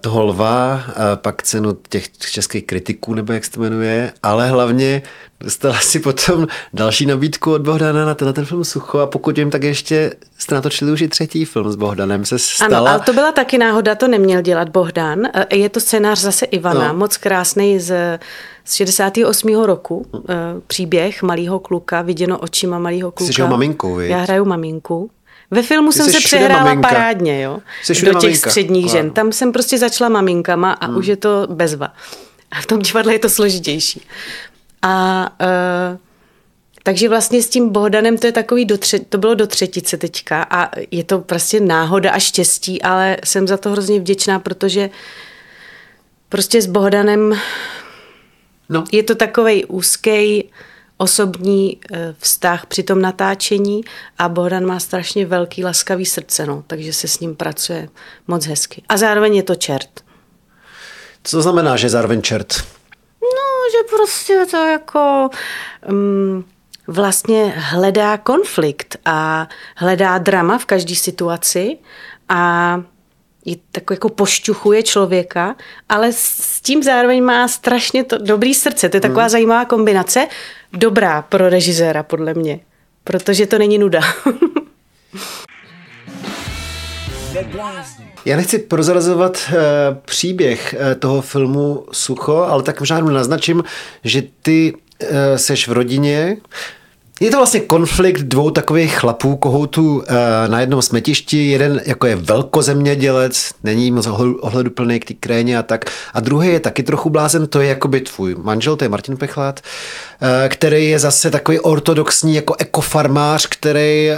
toho lva, eh, pak cenu těch českých kritiků, nebo jak se to jmenuje, ale hlavně dostala si potom další nabídku od Bohdana na ten, ten film Sucho a pokud vím, tak ještě jste natočili už i třetí film s Bohdanem se stala. Ano, ale to byla taky náhoda, to neměl dělat Bohdan. Eh, je to scénář zase Ivana, no. moc krásný z, z 68. roku, příběh malého kluka, viděno očima malého kluka. Jsi maminkou, viď? Já hraju maminku. Ve filmu Ty jsem se přehrála maminka. parádně, jo. Jsi do těch maminka. středních Klar. žen. Tam jsem prostě začala maminkama a hmm. už je to bezva. A v tom divadle je to složitější. A uh, takže vlastně s tím Bohdanem to je takový, do tře- to bylo do třetice teďka a je to prostě náhoda a štěstí, ale jsem za to hrozně vděčná, protože prostě s Bohdanem no. je to takovej úzký osobní eh, vztah při tom natáčení a Bohdan má strašně velký laskavý srdce, no, takže se s ním pracuje moc hezky. A zároveň je to čert. Co znamená, že zároveň čert? No, že prostě to jako um, vlastně hledá konflikt a hledá drama v každé situaci a je tak jako pošťuchuje člověka, ale s tím zároveň má strašně to dobrý srdce. To je taková hmm. zajímavá kombinace dobrá pro režiséra, podle mě. Protože to není nuda. Já nechci prozrazovat uh, příběh uh, toho filmu Sucho, ale tak možná naznačím, že ty uh, seš v rodině, je to vlastně konflikt dvou takových chlapů, kohoutů eh, na jednom smetišti. Jeden jako je velkozemědělec, není moc ohleduplný k té kréně a tak. A druhý je taky trochu blázen, to je jako by tvůj manžel, to je Martin Pechlát, eh, který je zase takový ortodoxní jako ekofarmář, který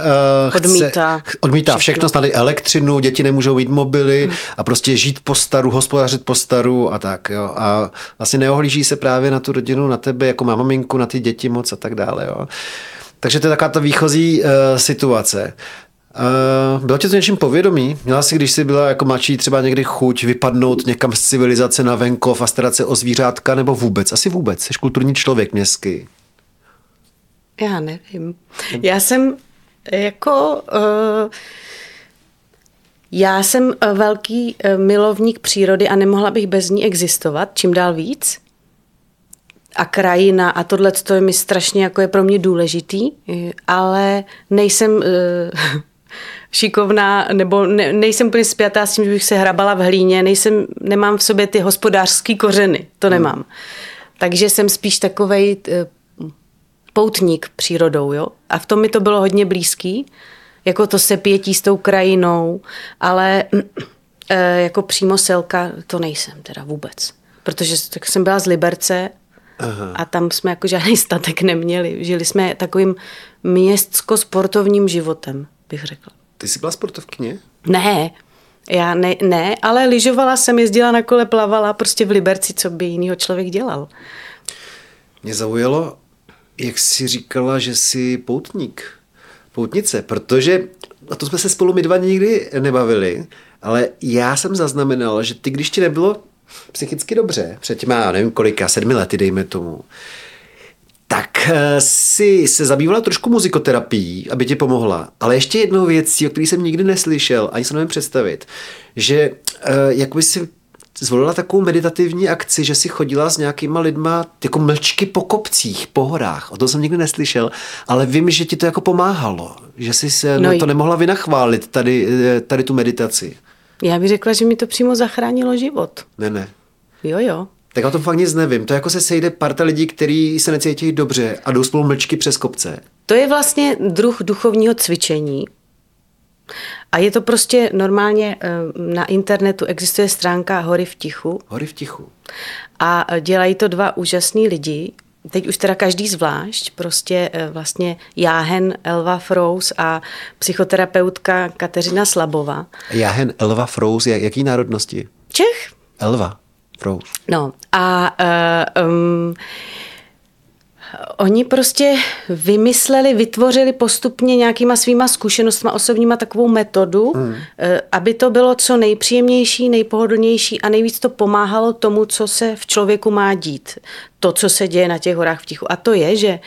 odmítá, chce, odmítá všechno, snad elektřinu, děti nemůžou mít mobily hmm. a prostě žít po staru, hospodařit po staru a tak. Jo. A vlastně neohlíží se právě na tu rodinu, na tebe, jako má maminku, na ty děti moc a tak dále. Jo. Takže to je taková ta výchozí uh, situace. Uh, bylo tě to něčím povědomí? Měla jsi, když jsi byla jako mladší, třeba někdy chuť vypadnout někam z civilizace na venkov a starat se o zvířátka, nebo vůbec? Asi vůbec. Jsi kulturní člověk městský. Já nevím. Já jsem jako... Uh, já jsem velký milovník přírody a nemohla bych bez ní existovat, čím dál víc a krajina a tohle to je mi strašně jako je pro mě důležitý, ale nejsem uh, šikovná, nebo ne, nejsem úplně spjatá s tím, že bych se hrabala v hlíně, nejsem, nemám v sobě ty hospodářské kořeny, to hmm. nemám. Takže jsem spíš takovej uh, poutník přírodou, jo. A v tom mi to bylo hodně blízký, jako to se pětí s tou krajinou, ale e, jako přímo selka to nejsem teda vůbec. Protože tak jsem byla z Liberce Aha. a tam jsme jako žádný statek neměli. Žili jsme takovým městsko-sportovním životem, bych řekla. Ty jsi byla sportovkyně? Ne, já ne, ne, ale lyžovala jsem, jezdila na kole, plavala prostě v Liberci, co by jinýho člověk dělal. Mě zaujalo, jak jsi říkala, že jsi poutník, poutnice, protože, a to jsme se spolu my dva nikdy nebavili, ale já jsem zaznamenal, že ty, když ti nebylo psychicky dobře, před těma, nevím kolika, sedmi lety, dejme tomu, tak eh, si se zabývala trošku muzikoterapií, aby ti pomohla. Ale ještě jednou věcí, o které jsem nikdy neslyšel, ani se nevím představit, že uh, jak by si zvolila takovou meditativní akci, že si chodila s nějakýma lidma jako mlčky po kopcích, po horách. O tom jsem nikdy neslyšel, ale vím, že ti to jako pomáhalo. Že jsi se no, to nemohla vynachválit, tady, eh, tady tu meditaci. Já bych řekla, že mi to přímo zachránilo život. Ne, ne. Jo, jo. Tak o tom fakt nic nevím. To jako se sejde parta lidí, kteří se necítí dobře a jdou spolu mlčky přes kopce. To je vlastně druh duchovního cvičení. A je to prostě normálně eh, na internetu existuje stránka Hory v tichu. Hory v tichu. A dělají to dva úžasní lidi. Teď už teda každý zvlášť, prostě eh, vlastně Jáhen Elva Frous a psychoterapeutka Kateřina Slabova. Jáhen Elva Frous, jaký národnosti? Čech. Elva. Pro. No a uh, um, oni prostě vymysleli, vytvořili postupně nějakýma svýma zkušenostmi osobníma takovou metodu, mm. aby to bylo co nejpříjemnější, nejpohodlnější a nejvíc to pomáhalo tomu, co se v člověku má dít. To, co se děje na těch horách v tichu. A to je, že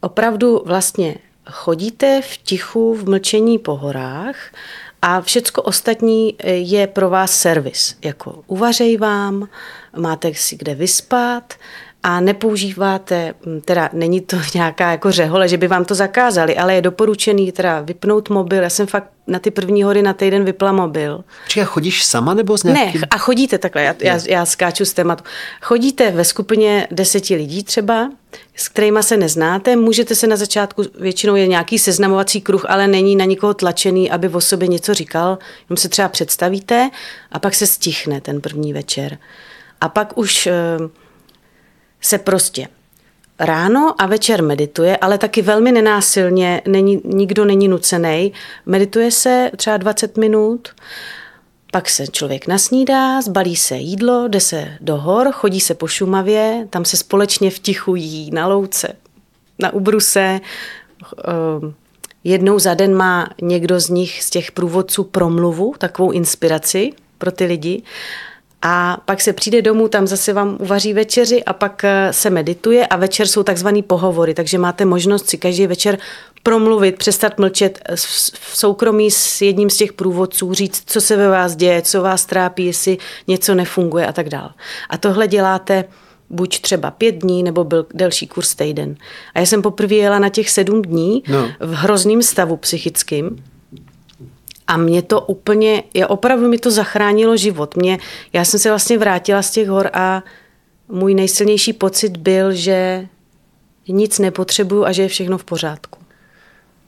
opravdu vlastně chodíte v tichu, v mlčení po horách a všecko ostatní eh, je pro vás servis. Jako uvařej vám, máte si kde vyspat, a nepoužíváte, hm, teda není to nějaká jako řehole, že by vám to zakázali, ale je doporučený teda vypnout mobil. Já jsem fakt na ty první hory na týden vypla mobil. Počkej, a chodíš sama nebo s nějakým... Ne, a chodíte takhle, já, já, já skáču z tématu. Chodíte ve skupině deseti lidí třeba, s kterými se neznáte, můžete se na začátku, většinou je nějaký seznamovací kruh, ale není na nikoho tlačený, aby o sobě něco říkal, jenom se třeba představíte a pak se stichne ten první večer. A pak už eh, se prostě ráno a večer medituje, ale taky velmi nenásilně, není, nikdo není nucený. Medituje se třeba 20 minut, pak se člověk nasnídá, zbalí se jídlo, jde se do hor, chodí se po Šumavě, tam se společně vtichují na louce, na ubruse. Ehm, jednou za den má někdo z nich, z těch průvodců, promluvu, takovou inspiraci pro ty lidi. A pak se přijde domů, tam zase vám uvaří večeři a pak eh, se medituje a večer jsou takzvaný pohovory, takže máte možnost si každý večer promluvit, přestat mlčet v soukromí s jedním z těch průvodců, říct, co se ve vás děje, co vás trápí, jestli něco nefunguje a tak dále. A tohle děláte buď třeba pět dní, nebo byl delší kurz týden. A já jsem poprvé jela na těch sedm dní no. v hrozném stavu psychickým, a mě to úplně, je opravdu mi to zachránilo život. Mě, já jsem se vlastně vrátila z těch hor a můj nejsilnější pocit byl, že nic nepotřebuju a že je všechno v pořádku.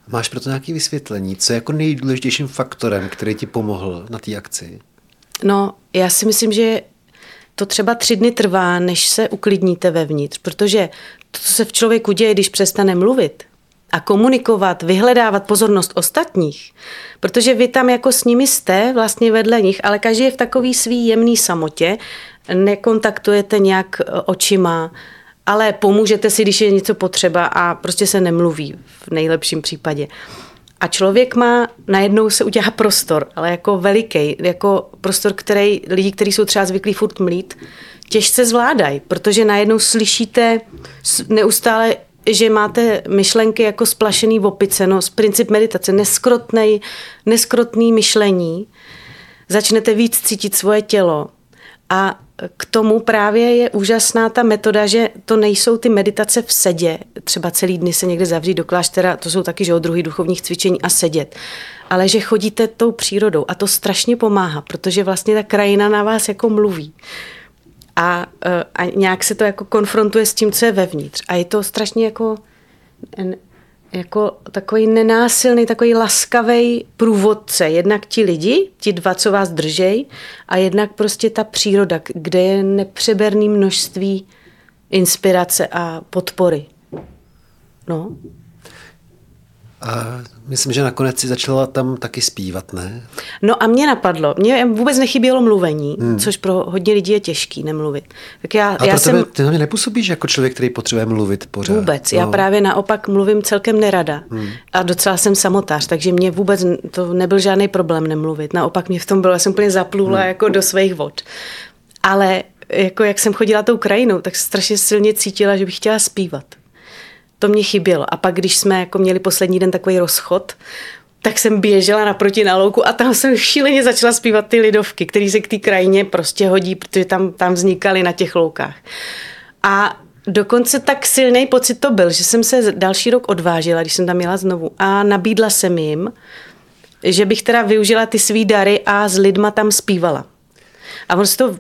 Máš proto nějaké vysvětlení? Co je jako nejdůležitějším faktorem, který ti pomohl na té akci? No, já si myslím, že to třeba tři dny trvá, než se uklidníte vevnitř, protože to, co se v člověku děje, když přestane mluvit, a komunikovat, vyhledávat pozornost ostatních, protože vy tam jako s nimi jste vlastně vedle nich, ale každý je v takový svý jemný samotě, nekontaktujete nějak e, očima, ale pomůžete si, když je něco potřeba a prostě se nemluví v nejlepším případě. A člověk má, najednou se udělá prostor, ale jako veliký, jako prostor, který lidi, kteří jsou třeba zvyklí furt mlít, těžce zvládají, protože najednou slyšíte neustále že máte myšlenky jako splašený opice, no, z princip meditace, neskrotnej, neskrotný myšlení, začnete víc cítit svoje tělo. A k tomu právě je úžasná ta metoda, že to nejsou ty meditace v sedě, třeba celý dny se někde zavřít do kláštera, to jsou taky, že o druhý duchovních cvičení a sedět, ale že chodíte tou přírodou a to strašně pomáhá, protože vlastně ta krajina na vás jako mluví. A, eh, a nějak se to jako konfrontuje s tím, co je vevnitř. A je to strašně jako, jako takový nenásilný, takový laskavý průvodce. Jednak ti lidi, ti dva, co vás držej, a jednak prostě ta příroda, kde je nepřeberný množství inspirace a podpory. No. A myslím, že nakonec si začala tam taky zpívat, ne? No a mě napadlo, mě vůbec nechybělo mluvení, hmm. což pro hodně lidí je těžký nemluvit. Tak já, a já pro tebe, jsem... ty na mě nepůsobíš jako člověk, který potřebuje mluvit pořád. Vůbec, no. já právě naopak mluvím celkem nerada hmm. a docela jsem samotář, takže mě vůbec to nebyl žádný problém nemluvit. Naopak mě v tom bylo, já jsem úplně zaplula hmm. jako do svých vod. Ale jako jak jsem chodila tou krajinou, tak strašně silně cítila, že bych chtěla zpívat. To mě chybělo. A pak, když jsme jako měli poslední den takový rozchod, tak jsem běžela naproti na louku a tam jsem šíleně začala zpívat ty lidovky, které se k té krajině prostě hodí, protože tam, tam vznikaly na těch loukách. A dokonce tak silný pocit to byl, že jsem se další rok odvážila, když jsem tam jela znovu a nabídla jsem jim, že bych teda využila ty svý dary a s lidma tam zpívala. A on se to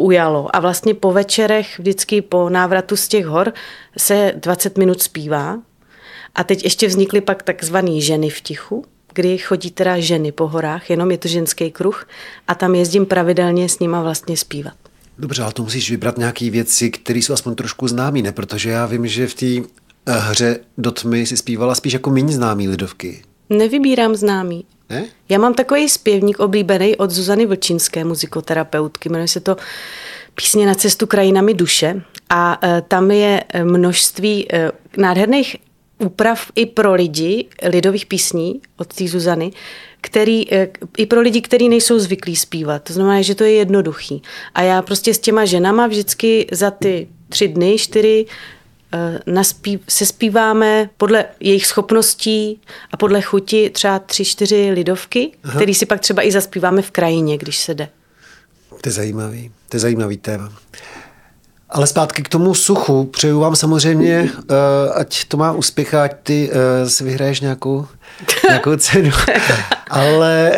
ujalo. A vlastně po večerech, vždycky po návratu z těch hor, se 20 minut zpívá. A teď ještě vznikly pak takzvané ženy v tichu, kdy chodí teda ženy po horách, jenom je to ženský kruh a tam jezdím pravidelně s nima vlastně zpívat. Dobře, ale to musíš vybrat nějaké věci, které jsou aspoň trošku známý, ne? Protože já vím, že v té eh, hře do tmy si zpívala spíš jako méně známý lidovky. Nevybírám známý. Ne? Já mám takový zpěvník oblíbený od Zuzany Vlčínské, muzikoterapeutky, jmenuje se to Písně na cestu krajinami duše a e, tam je e, množství e, nádherných úprav i pro lidi, lidových písní od té Zuzany, který, i pro lidi, kteří nejsou zvyklí zpívat. To znamená, že to je jednoduchý. A já prostě s těma ženama vždycky za ty tři dny, čtyři naspív, se zpíváme podle jejich schopností a podle chuti třeba tři, čtyři lidovky, Aha. který si pak třeba i zaspíváme v krajině, když se jde. To je zajímavý, to je zajímavý téma. Ale zpátky k tomu suchu. Přeju vám samozřejmě, uh, ať to má úspěch, ať ty uh, si vyhraješ nějakou, nějakou cenu. Ale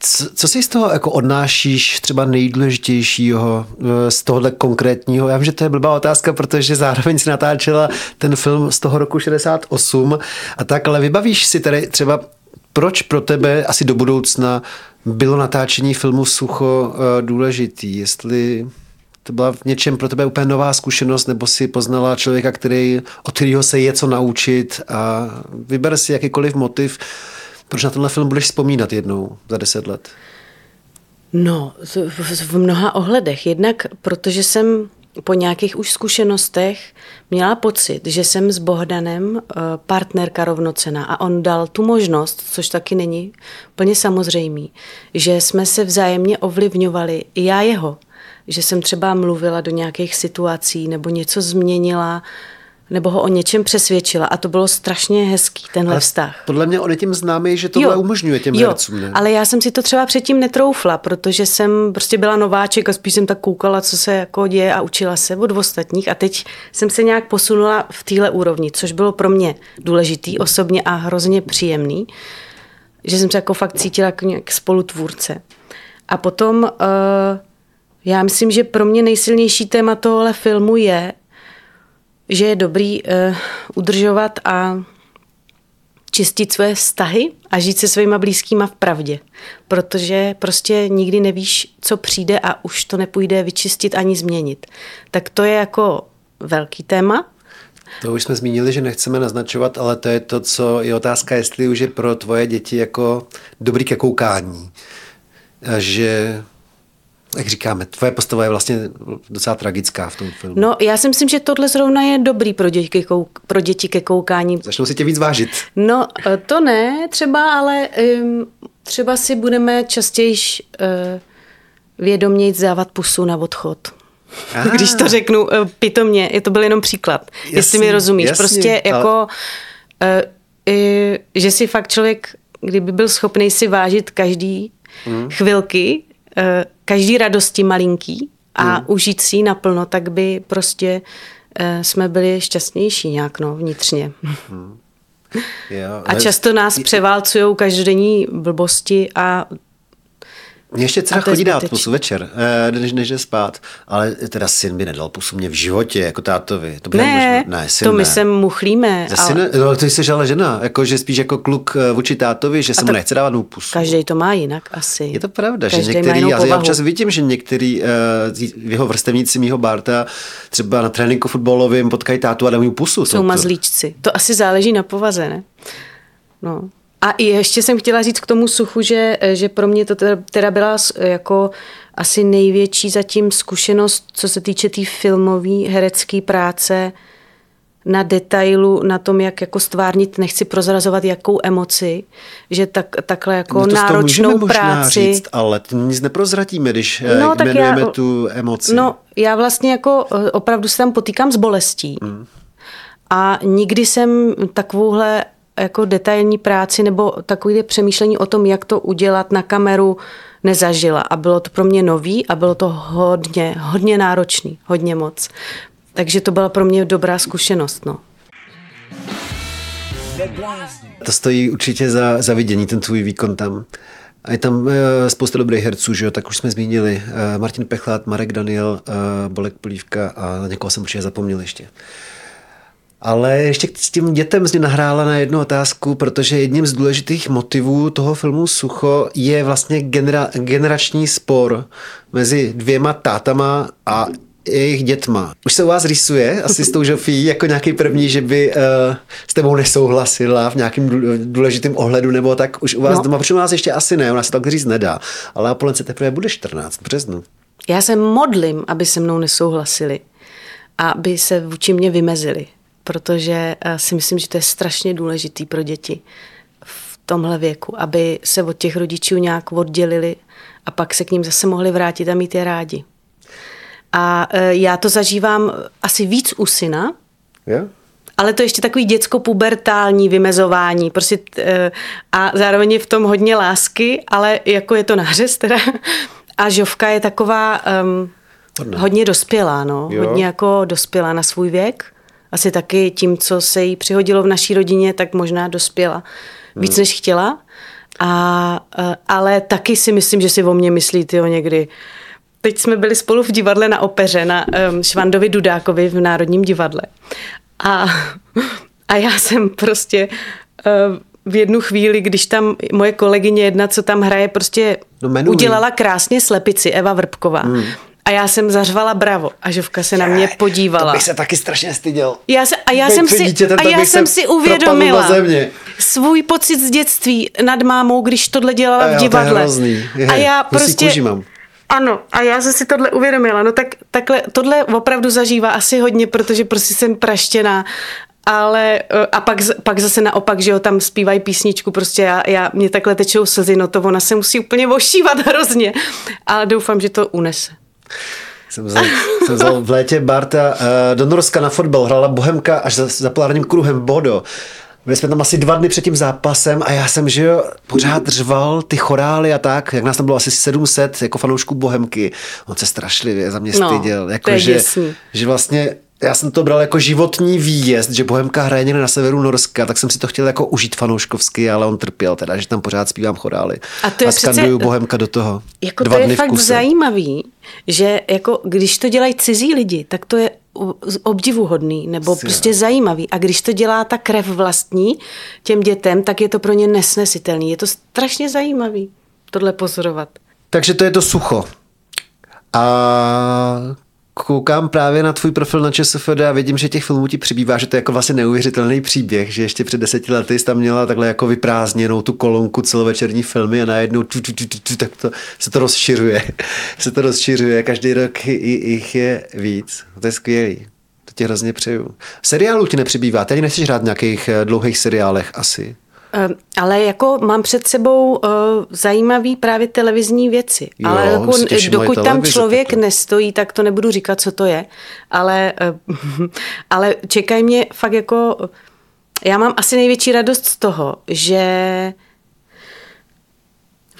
co, co si z toho jako odnášíš třeba nejdůležitějšího eh, z tohohle konkrétního? Já vím, že to je blbá otázka, protože zároveň si natáčela ten film z toho roku 68 a tak, ale vybavíš si tady třeba, proč pro tebe asi do budoucna bylo natáčení filmu Sucho eh, důležitý? Jestli to byla v něčem pro tebe úplně nová zkušenost, nebo si poznala člověka, který, od kterého se je co naučit a vyber si jakýkoliv motiv, proč na tenhle film budeš vzpomínat jednou za deset let? No, v mnoha ohledech. Jednak protože jsem po nějakých už zkušenostech měla pocit, že jsem s Bohdanem eh, partnerka rovnocena a on dal tu možnost, což taky není plně samozřejmý, že jsme se vzájemně ovlivňovali, i já jeho, že jsem třeba mluvila do nějakých situací nebo něco změnila, nebo ho o něčem přesvědčila a to bylo strašně hezký, tenhle ale vztah. Podle mě on je tím známý, že tohle jo, umožňuje těm jo, hercům. Ne? ale já jsem si to třeba předtím netroufla, protože jsem prostě byla nováček a spíš jsem tak koukala, co se jako děje a učila se od ostatních a teď jsem se nějak posunula v téhle úrovni, což bylo pro mě důležitý osobně a hrozně příjemný, že jsem se jako fakt cítila jako nějak spolutvůrce. A potom uh, já myslím, že pro mě nejsilnější téma tohle filmu je, že je dobrý uh, udržovat a čistit své vztahy a žít se svýma blízkýma v pravdě. Protože prostě nikdy nevíš, co přijde a už to nepůjde vyčistit ani změnit. Tak to je jako velký téma. To už jsme zmínili, že nechceme naznačovat, ale to je to, co je otázka, jestli už je pro tvoje děti jako dobrý ke koukání. Že jak říkáme, tvoje postava je vlastně docela tragická v tom filmu. No, já si myslím, že tohle zrovna je dobrý pro děti, kouk, pro děti ke koukání. Začnou si tě víc vážit. No, eh, to ne třeba, ale um, třeba si budeme častěji uh, vědoměji dávat pusu na odchod. Aha. Když to řeknu uh, pitomně, je to byl jenom příklad, jasný, jestli mi rozumíš. Jasný, prostě jako, ale... uh, uh, že si fakt člověk, kdyby byl schopný si vážit každý hmm. chvilky, každý radosti malinký a hmm. užít si ji naplno, tak by prostě eh, jsme byli šťastnější nějak no, vnitřně. Hmm. Jo, a často nás převálcují každodenní blbosti a Mě ještě dcera chodí dát pusu večer, eh, než, než jde spát, ale teda syn by nedal pusu mě v životě, jako tátovi. To ne, ne, syn to my ne. se muchlíme. ale... syne, no, to jsi ale žena, jako, že spíš jako kluk eh, vůči tátovi, že se mu nechce dávat pusu. Každý to má jinak asi. Je to pravda, každý že některý, já, já občas vidím, že některý uh, jeho vrstevníci mýho Barta třeba na tréninku fotbalovým potkají tátu a dají pusu. Jsou to, mazlíčci. To asi záleží na povaze, ne? No. A i ještě jsem chtěla říct k tomu suchu, že, že pro mě to teda byla jako asi největší zatím zkušenost, co se týče té tý filmové herecké práce na detailu, na tom, jak jako stvárnit, nechci prozrazovat jakou emoci, že tak, takhle jako no to náročnou práci. Říct, ale to nic neprozratíme, když eh, no, jmenujeme já, tu emoci. No, já vlastně jako eh, opravdu se tam potýkám s bolestí. Mm. A nikdy jsem takovouhle jako detailní práci nebo takové přemýšlení o tom, jak to udělat na kameru nezažila. A bylo to pro mě nový a bylo to hodně, hodně náročný, hodně moc. Takže to byla pro mě dobrá zkušenost. No. To stojí určitě za, za vidění, ten tvůj výkon tam. A je tam uh, spousta dobrých herců, že jo? tak už jsme zmínili. Uh, Martin Pechlát, Marek Daniel, uh, Bolek Polívka a někoho jsem určitě zapomněl ještě. Ale ještě s tím dětem z nahrála na jednu otázku, protože jedním z důležitých motivů toho filmu Sucho je vlastně genera, generační spor mezi dvěma tátama a jejich dětma. Už se u vás rýsuje asi s tou Žofí jako nějaký první, že by uh, s tebou nesouhlasila v nějakém důležitém ohledu nebo tak už u vás no. doma, protože u nás ještě asi ne, u nás se tak říct nedá, ale Apolence teprve bude 14 březnu. Já se modlím, aby se mnou nesouhlasili, aby se vůči mě vymezili protože eh, si myslím, že to je strašně důležitý pro děti v tomhle věku, aby se od těch rodičů nějak oddělili a pak se k ním zase mohli vrátit a mít je rádi. A eh, já to zažívám asi víc u syna, yeah. ale to ještě takový dětsko-pubertální vymezování. Prostě, eh, a zároveň je v tom hodně lásky, ale jako je to nářez teda. A Žovka je taková um, hodně dospělá, no. Jo. Hodně jako dospělá na svůj věk asi taky tím, co se jí přihodilo v naší rodině, tak možná dospěla víc, hmm. než chtěla. A, ale taky si myslím, že si o mě myslí ty někdy. Teď jsme byli spolu v divadle na opeře na um, Švandovi Dudákovi v Národním divadle. A, a já jsem prostě uh, v jednu chvíli, když tam moje kolegyně jedna, co tam hraje, prostě no udělala krásně slepici, Eva Vrbková. Hmm. A já jsem zařvala bravo a Žovka se na mě podívala. To bych se taky strašně styděl. Já se, a já jsem si, dítětem, a já jsem si uvědomila svůj pocit z dětství nad mámou, když tohle dělala a v divadle. To je. Je, a já prostě... mám. Ano, a já jsem si tohle uvědomila. No tak takhle, tohle opravdu zažívá asi hodně, protože prostě jsem praštěná ale eh, a pak, pak zase naopak, že jo, tam zpívají písničku, prostě já, já mě takhle tečou slzy, no to ona se musí úplně ošívat hrozně, ale doufám, že to unese. Jsem vzal, jsem vzal v létě Barta uh, do Norska na fotbal, hrála Bohemka až za, za polárním kruhem Bodo. Byli jsme tam asi dva dny před tím zápasem a já jsem, že jo, pořád řval ty chorály a tak, jak nás tam bylo asi 700 jako fanoušků Bohemky. On se strašlivě za mě no, styděl. Jako, že, že vlastně já jsem to bral jako životní výjezd, že Bohemka hraje někde na severu Norska, tak jsem si to chtěl jako užít fanouškovsky, ale on trpěl teda, že tam pořád zpívám chorály. A to je a přece, Bohemka do toho. Jako Dva to je fakt zajímavý, že jako když to dělají cizí lidi, tak to je obdivuhodný nebo Sia. prostě zajímavý. A když to dělá ta krev vlastní těm dětem, tak je to pro ně nesnesitelný. Je to strašně zajímavý tohle pozorovat. Takže to je to sucho. A koukám právě na tvůj profil na ČSFD a vidím, že těch filmů ti přibývá, že to je jako vlastně neuvěřitelný příběh, že ještě před deseti lety jsi tam měla takhle jako vyprázdněnou tu kolonku celovečerní filmy a najednou tu, tu, tu, tu, tu, tak to, se to rozšiřuje. se to rozšiřuje, každý rok jich je víc. To je skvělý. To ti hrozně přeju. Seriálu ti nepřibývá, ani nechceš hrát v nějakých eh, dlouhých seriálech asi. Ehm, ale jako mám před sebou uh, zajímavý právě televizní věci. Jo, ale jako, dokud tam člověk taky. nestojí, tak to nebudu říkat, co to je. Ale, uh, ale čekají mě fakt jako... Já mám asi největší radost z toho, že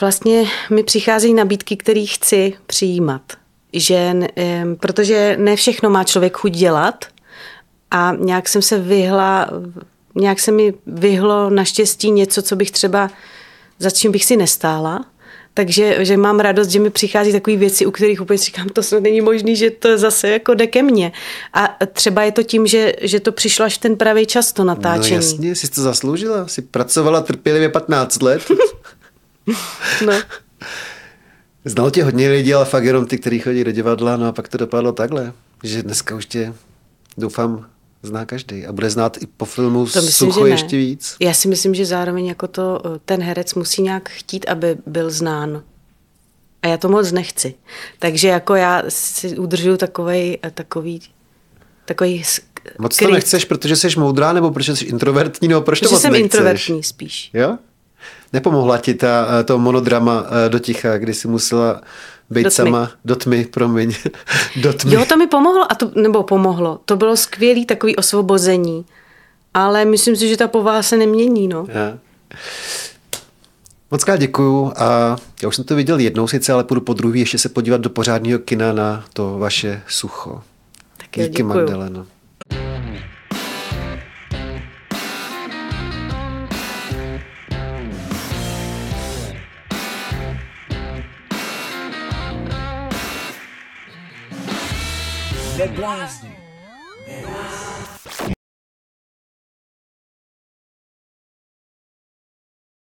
vlastně mi přicházejí nabídky, které chci přijímat. Že, um, protože ne všechno má člověk chuť dělat a nějak jsem se vyhla nějak se mi vyhlo naštěstí něco, co bych třeba, za čím bych si nestála, takže že mám radost, že mi přichází takové věci, u kterých úplně říkám, to snad není možný, že to zase jako jde ke mně. A třeba je to tím, že, že to přišlo až v ten pravý čas to natáčení. No jasně, jsi to zasloužila, jsi pracovala trpělivě 15 let. no. Znal tě hodně lidí, ale fakt jenom ty, kteří chodí do divadla, no a pak to dopadlo takhle, že dneska už tě, doufám, zná každý a bude znát i po filmu to myslím, Sucho ještě víc. Já si myslím, že zároveň jako to ten herec musí nějak chtít, aby byl znán. A já to moc nechci. Takže jako já si udržuju takovej, takový, takový Moc to nechceš, protože jsi moudrá, nebo protože jsi introvertní, nebo proč protože to moc jsem nechceš? introvertní spíš. Jo? Nepomohla ti ta, to monodrama eh, do ticha, kdy jsi musela být do sama do tmy, promiň. do tmy. Jo, to mi pomohlo, a to, nebo pomohlo. To bylo skvělé takový osvobození. Ale myslím si, že ta povaha se nemění, no. Ja. Moc krát děkuju a já už jsem to viděl jednou sice, ale půjdu po druhý ještě se podívat do pořádného kina na to vaše sucho. Tak Díky děkuju. Magdaleno. Neblázni.